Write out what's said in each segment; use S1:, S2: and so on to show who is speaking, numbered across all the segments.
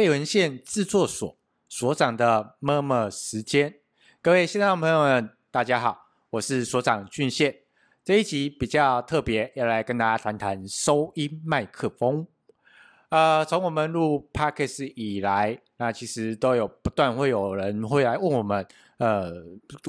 S1: 废文献制作所所长的 murmur 时间，各位线上朋友们，大家好，我是所长俊宪。这一集比较特别，要来跟大家谈谈收音麦克风。呃，从我们录 Podcast 以来，那其实都有不断会有人会来问我们，呃，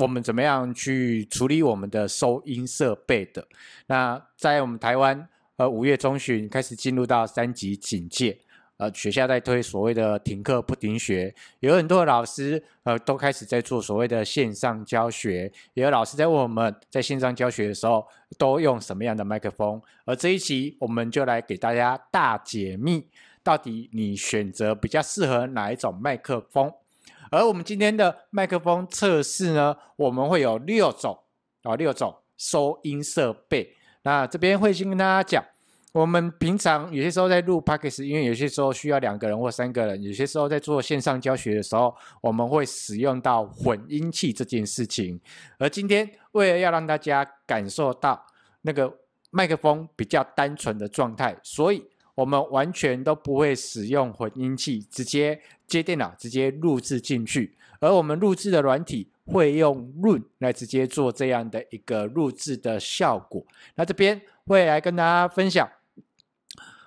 S1: 我们怎么样去处理我们的收音设备的？那在我们台湾，呃，五月中旬开始进入到三级警戒。呃，学校在推所谓的停课不停学，有很多老师呃都开始在做所谓的线上教学，也有老师在问我们在线上教学的时候都用什么样的麦克风。而这一期我们就来给大家大解密，到底你选择比较适合哪一种麦克风？而我们今天的麦克风测试呢，我们会有六种啊、哦，六种收音设备。那这边会先跟大家讲。我们平常有些时候在录 Podcast，因为有些时候需要两个人或三个人，有些时候在做线上教学的时候，我们会使用到混音器这件事情。而今天为了要让大家感受到那个麦克风比较单纯的状态，所以我们完全都不会使用混音器，直接接电脑直接录制进去。而我们录制的软体会用 Run 来直接做这样的一个录制的效果。那这边会来跟大家分享。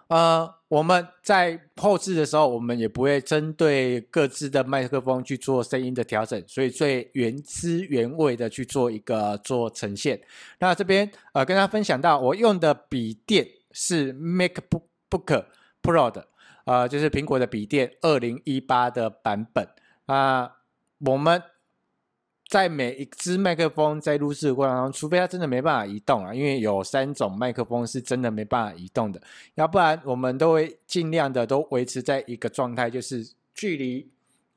S1: 呃，我们在后置的时候，我们也不会针对各自的麦克风去做声音的调整，所以最原汁原味的去做一个做呈现。那这边呃，跟大家分享到，我用的笔电是 MacBook Pro 的，呃，就是苹果的笔电二零一八的版本啊，我们。在每一支麦克风在录制的过程当中，除非它真的没办法移动啊，因为有三种麦克风是真的没办法移动的，要不然我们都会尽量的都维持在一个状态，就是距离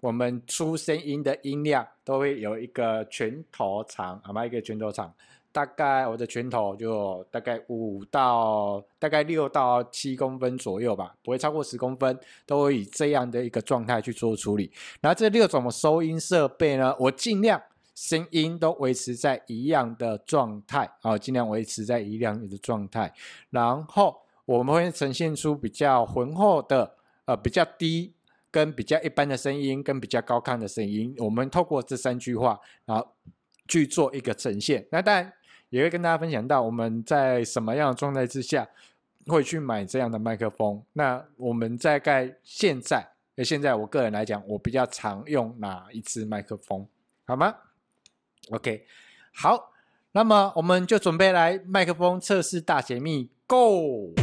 S1: 我们出声音的音量都会有一个拳头长，好吗？一个拳头长，大概我的拳头就大概五到大概六到七公分左右吧，不会超过十公分，都会以这样的一个状态去做处理。然后这六种收音设备呢，我尽量。声音都维持在一样的状态，啊，尽量维持在一样的状态。然后我们会呈现出比较浑厚的，呃，比较低跟比较一般的声音，跟比较高亢的声音。我们透过这三句话，然后去做一个呈现。那当然也会跟大家分享到我们在什么样的状态之下会去买这样的麦克风。那我们在概现在，现在我个人来讲，我比较常用哪一支麦克风，好吗？OK，好，那么我们就准备来麦克风测试大解密，Go！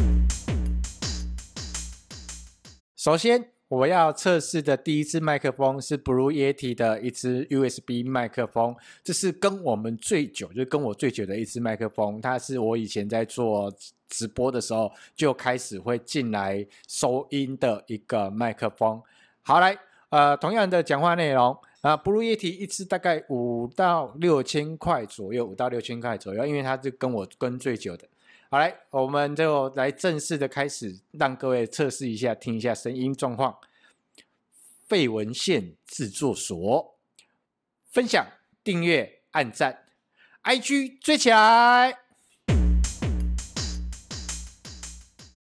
S1: 首先，我要测试的第一支麦克风是 Blue Yeti 的一支 USB 麦克风，这是跟我们最久，就是跟我最久的一支麦克风，它是我以前在做直播的时候就开始会进来收音的一个麦克风。好，来，呃，同样的讲话内容。啊，Blue Yeti 一支大概五到六千块左右，五到六千块左右，因为它是跟我跟最久的。好，来，我们就来正式的开始，让各位测试一下，听一下声音状况。废文献制作所，分享、订阅、按赞，IG 追起来。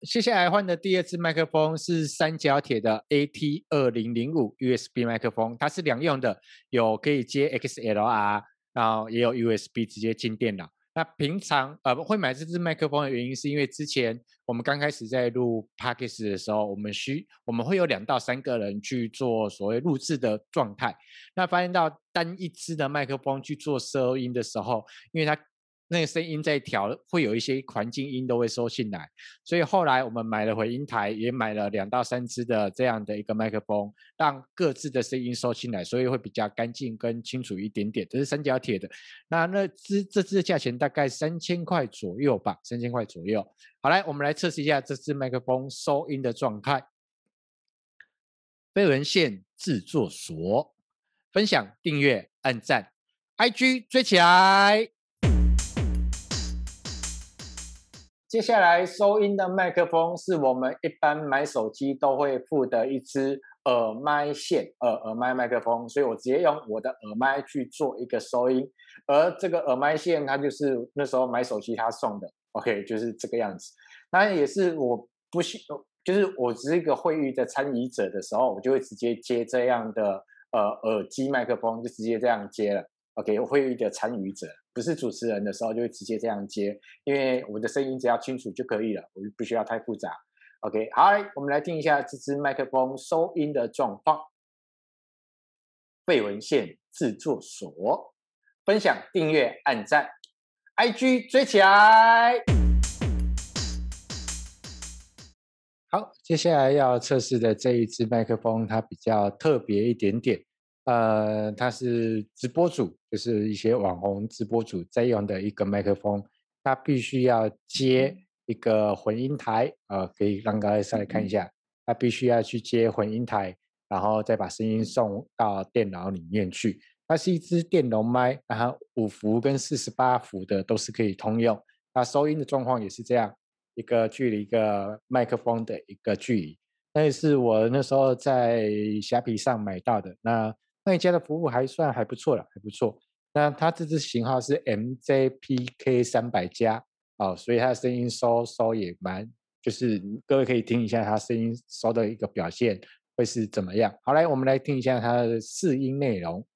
S1: 接下来换的第二支麦克风是三角铁的 AT 二零零五 USB 麦克风，它是两用的，有可以接 XLR，然后也有 USB 直接进电脑。那平常呃会买这支麦克风的原因，是因为之前我们刚开始在录 Podcast 的时候，我们需我们会有两到三个人去做所谓录制的状态，那发现到单一支的麦克风去做收音的时候，因为它那个声音在调，会有一些环境音都会收进来，所以后来我们买了回音台，也买了两到三支的这样的一个麦克风，让各自的声音收进来，所以会比较干净跟清楚一点点。这是三角铁的，那那支这支价钱大概三千块左右吧，三千块左右。好，来我们来测试一下这支麦克风收音的状态。飞文线制作所，分享、订阅、按赞，IG 追起来。接下来收音的麦克风是我们一般买手机都会附的一支耳麦线，耳耳麦麦克风，所以我直接用我的耳麦去做一个收音，而这个耳麦线它就是那时候买手机他送的，OK，就是这个样子。那也是我不喜就是我只是一个会议的参与者的时候，我就会直接接这样的呃耳机麦克风，就直接这样接了。OK，我会议的参与者不是主持人的时候，就会直接这样接，因为我的声音只要清楚就可以了，我就不需要太复杂。OK，好，我们来听一下这支麦克风收音的状况。废文献制作所，分享、订阅、按赞，IG 追起来。好，接下来要测试的这一支麦克风，它比较特别一点点。呃，它是直播主，就是一些网红直播主在用的一个麦克风，它必须要接一个混音台，呃，可以让各位上来看一下，它必须要去接混音台，然后再把声音送到电脑里面去。它是一支电容麦，然后五伏跟四十八伏的都是可以通用。那收音的状况也是这样，一个距离一个麦克风的一个距离。那也是我那时候在虾皮上买到的。那那一家的服务还算还不错了，还不错。那它这支型号是 MJPK 三百加哦，所以它的声音收收也蛮，就是各位可以听一下它声音收的一个表现会是怎么样。好，来我们来听一下它的试音内容。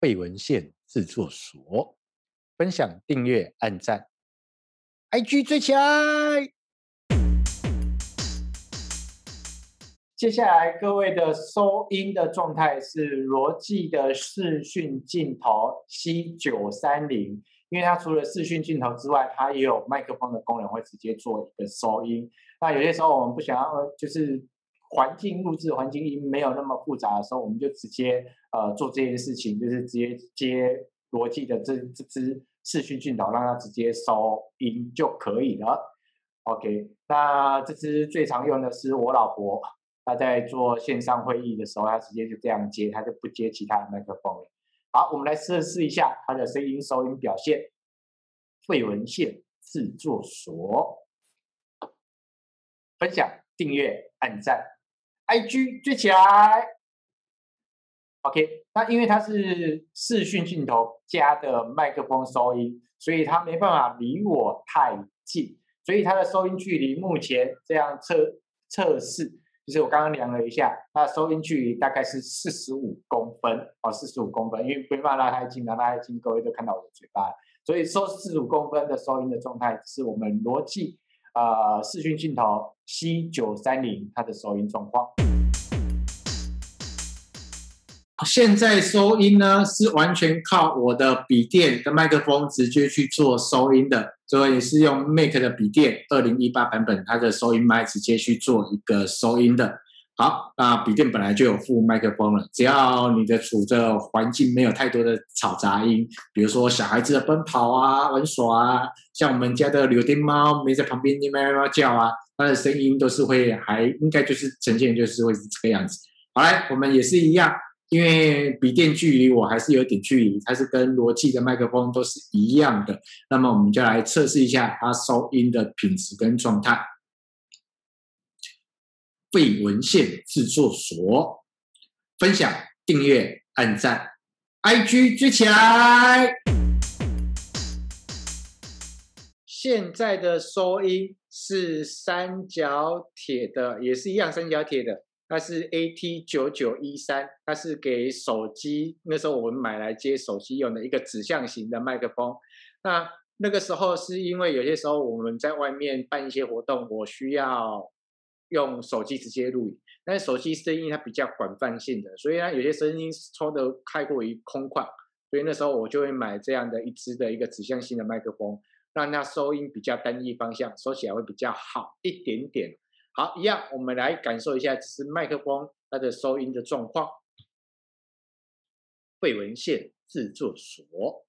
S1: 废文献制作所，分享、订阅、按赞，IG 追起来。接下来各位的收音的状态是罗技的视讯镜头 C 九三零，因为它除了视讯镜头之外，它也有麦克风的功能，会直接做一个收音。那有些时候我们不想要，就是环境录制环境音没有那么复杂的时候，我们就直接呃做这件事情，就是直接接罗技的这这支视讯镜头，让它直接收音就可以了。OK，那这支最常用的是我老婆。他在做线上会议的时候，他直接就这样接，他就不接其他的麦克风了。好，我们来测试一下他的声音收音表现。废文献制作所，分享、订阅、按赞，IG 追起来。OK，那因为它是视讯镜头加的麦克风收音，所以它没办法离我太近，所以它的收音距离目前这样测测试。就是我刚刚量了一下，它收音距离大概是四十五公分哦，四十五公分，因为没办法拉太近，拉太近各位都看到我的嘴巴，所以收四十五公分的收音的状态是我们罗技呃视讯镜头 C 九三零它的收音状况。现在收音呢是完全靠我的笔电跟麦克风直接去做收音的。所以是用 Mac 的笔电，二零一八版本，它的收音麦直接去做一个收音的。好，那笔电本来就有附麦克风了，只要你的处的环境没有太多的吵杂音，比如说小孩子的奔跑啊、玩耍啊，像我们家的柳丁猫没在旁边喵喵喵叫啊，它的声音都是会还应该就是呈现就是会是这个样子。好来，我们也是一样。因为笔电距离我还是有点距离，它是跟罗技的麦克风都是一样的。那么我们就来测试一下它收音的品质跟状态。废文献制作所，分享、订阅、按赞，IG 举起来。现在的收音是三角铁的，也是一样三角铁的。它是 AT 九九一三，它是给手机，那时候我们买来接手机用的一个指向型的麦克风。那那个时候是因为有些时候我们在外面办一些活动，我需要用手机直接录影，但是手机声音它比较广泛性的，所以它有些声音抽得太过于空旷，所以那时候我就会买这样的一支的一个指向性的麦克风，让它收音比较单一方向，收起来会比较好一点点。好，一样，我们来感受一下这是麦克风它的收音的状况。废文献制作所，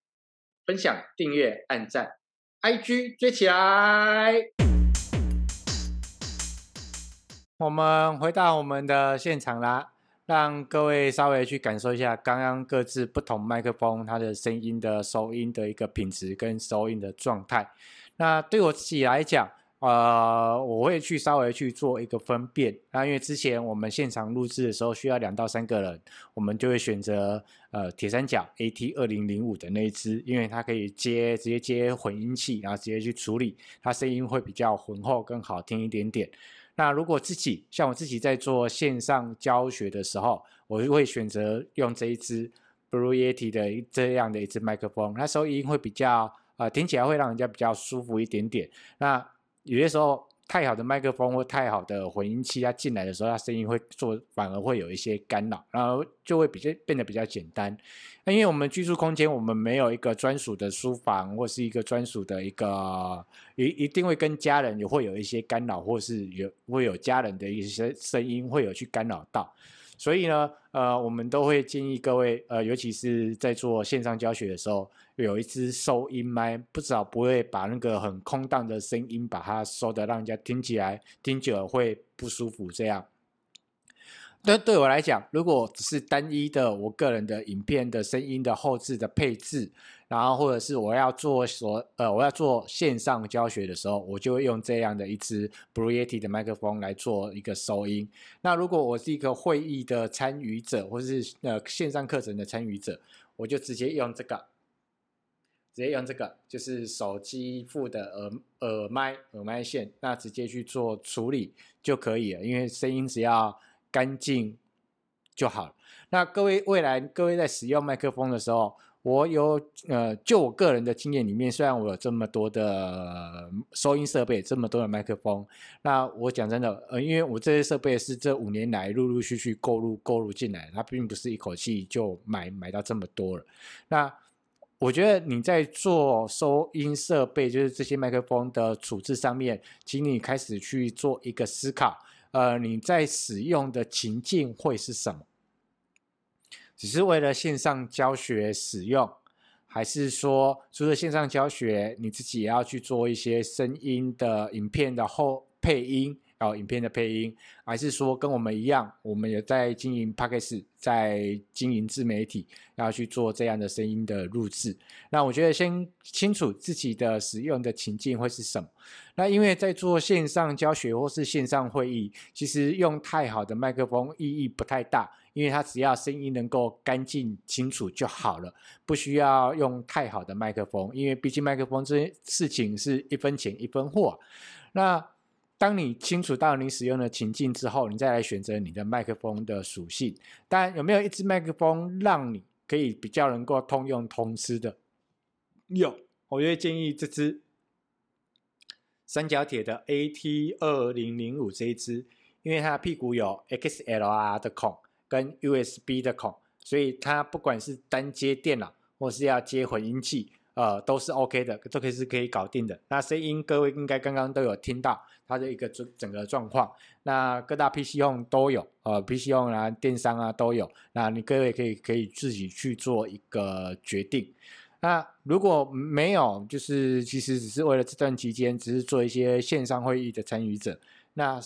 S1: 分享、订阅、按赞，IG 追起来。我们回到我们的现场啦，让各位稍微去感受一下刚刚各自不同麦克风它的声音的收音的一个品质跟收音的状态。那对我自己来讲，呃，我会去稍微去做一个分辨。那因为之前我们现场录制的时候需要两到三个人，我们就会选择呃铁三角 AT 二零零五的那一支，因为它可以接直接接混音器，然后直接去处理，它声音会比较浑厚更好听一点点。那如果自己像我自己在做线上教学的时候，我就会选择用这一支 Blue Yeti 的这样的一支麦克风，那收音会比较呃听起来会让人家比较舒服一点点。那有些时候，太好的麦克风或太好的混音器，它进来的时候，它声音会做反而会有一些干扰，然后就会比较变得比较简单。那因为我们居住空间，我们没有一个专属的书房或是一个专属的一个，一一定会跟家人也会有一些干扰，或是有会有家人的一些声音会有去干扰到。所以呢，呃，我们都会建议各位，呃，尤其是在做线上教学的时候，有一支收音麦，至少不会把那个很空荡的声音，把它收的让人家听起来听久了会不舒服，这样。对，对我来讲，如果只是单一的我个人的影片的声音的后置的配置，然后或者是我要做所呃我要做线上教学的时候，我就会用这样的一支 Blue Yeti 的麦克风来做一个收音。那如果我是一个会议的参与者，或是呃线上课程的参与者，我就直接用这个，直接用这个，就是手机附的耳耳麦耳麦线，那直接去做处理就可以了，因为声音只要。干净就好了。那各位未来各位在使用麦克风的时候，我有呃，就我个人的经验里面，虽然我有这么多的收音设备，这么多的麦克风，那我讲真的，呃，因为我这些设备是这五年来陆陆续续购入购入进来，它并不是一口气就买买到这么多了。那我觉得你在做收音设备，就是这些麦克风的处置上面，请你开始去做一个思考。呃，你在使用的情境会是什么？只是为了线上教学使用，还是说除了线上教学，你自己也要去做一些声音的影片的后配音？哦，影片的配音，还是说跟我们一样，我们也在经营 Podcast，在经营自媒体，要去做这样的声音的录制。那我觉得先清楚自己的使用的情境会是什么。那因为在做线上教学或是线上会议，其实用太好的麦克风意义不太大，因为它只要声音能够干净清楚就好了，不需要用太好的麦克风，因为毕竟麦克风这件事情是一分钱一分货。那当你清楚到你使用的情境之后，你再来选择你的麦克风的属性。当然，有没有一支麦克风让你可以比较能够通用通吃的？有，我就会建议这支三角铁的 AT 二零零五这一支，因为它屁股有 XLR 的孔跟 USB 的孔，所以它不管是单接电脑或是要接混音器。呃，都是 OK 的，这个是可以搞定的。那声音各位应该刚刚都有听到它的一个整整个状况。那各大 PC 用都有，呃，PC 用啊，电商啊都有。那你各位可以可以自己去做一个决定。那如果没有，就是其实只是为了这段期间，只是做一些线上会议的参与者，那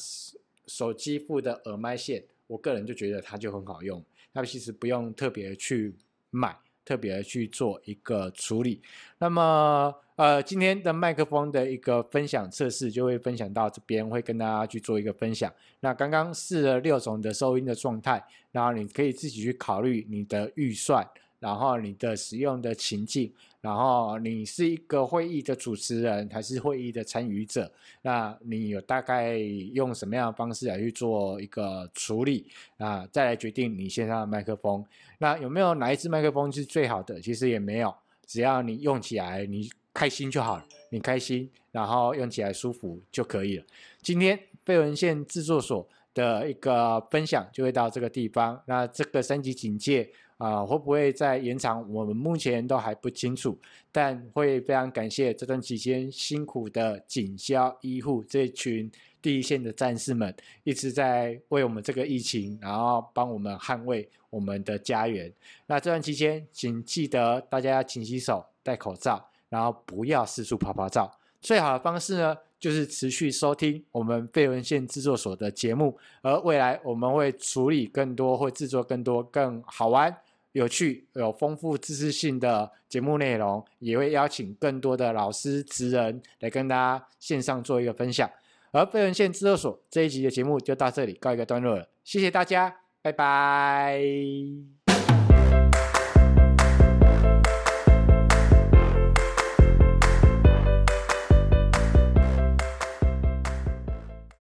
S1: 手机附的耳麦线，我个人就觉得它就很好用。那其实不用特别去买。特别去做一个处理，那么呃，今天的麦克风的一个分享测试就会分享到这边，会跟大家去做一个分享。那刚刚试了六种的收音的状态，然后你可以自己去考虑你的预算。然后你的使用的情境，然后你是一个会议的主持人还是会议的参与者？那你有大概用什么样的方式来去做一个处理啊？再来决定你线上的麦克风。那有没有哪一支麦克风是最好的？其实也没有，只要你用起来你开心就好了，你开心，然后用起来舒服就可以了。今天费文献制作所的一个分享就会到这个地方。那这个三级警戒。啊、会不会再延长？我们目前都还不清楚，但会非常感谢这段期间辛苦的警消医护这群第一线的战士们，一直在为我们这个疫情，然后帮我们捍卫我们的家园。那这段期间，请记得大家要勤洗手、戴口罩，然后不要四处趴趴走。最好的方式呢，就是持续收听我们费文献制作所的节目，而未来我们会处理更多，会制作更多更好玩。有趣、有丰富知识性的节目内容，也会邀请更多的老师、职人来跟大家线上做一个分享。而非文献制作所这一集的节目就到这里告一个段落了，谢谢大家，拜拜。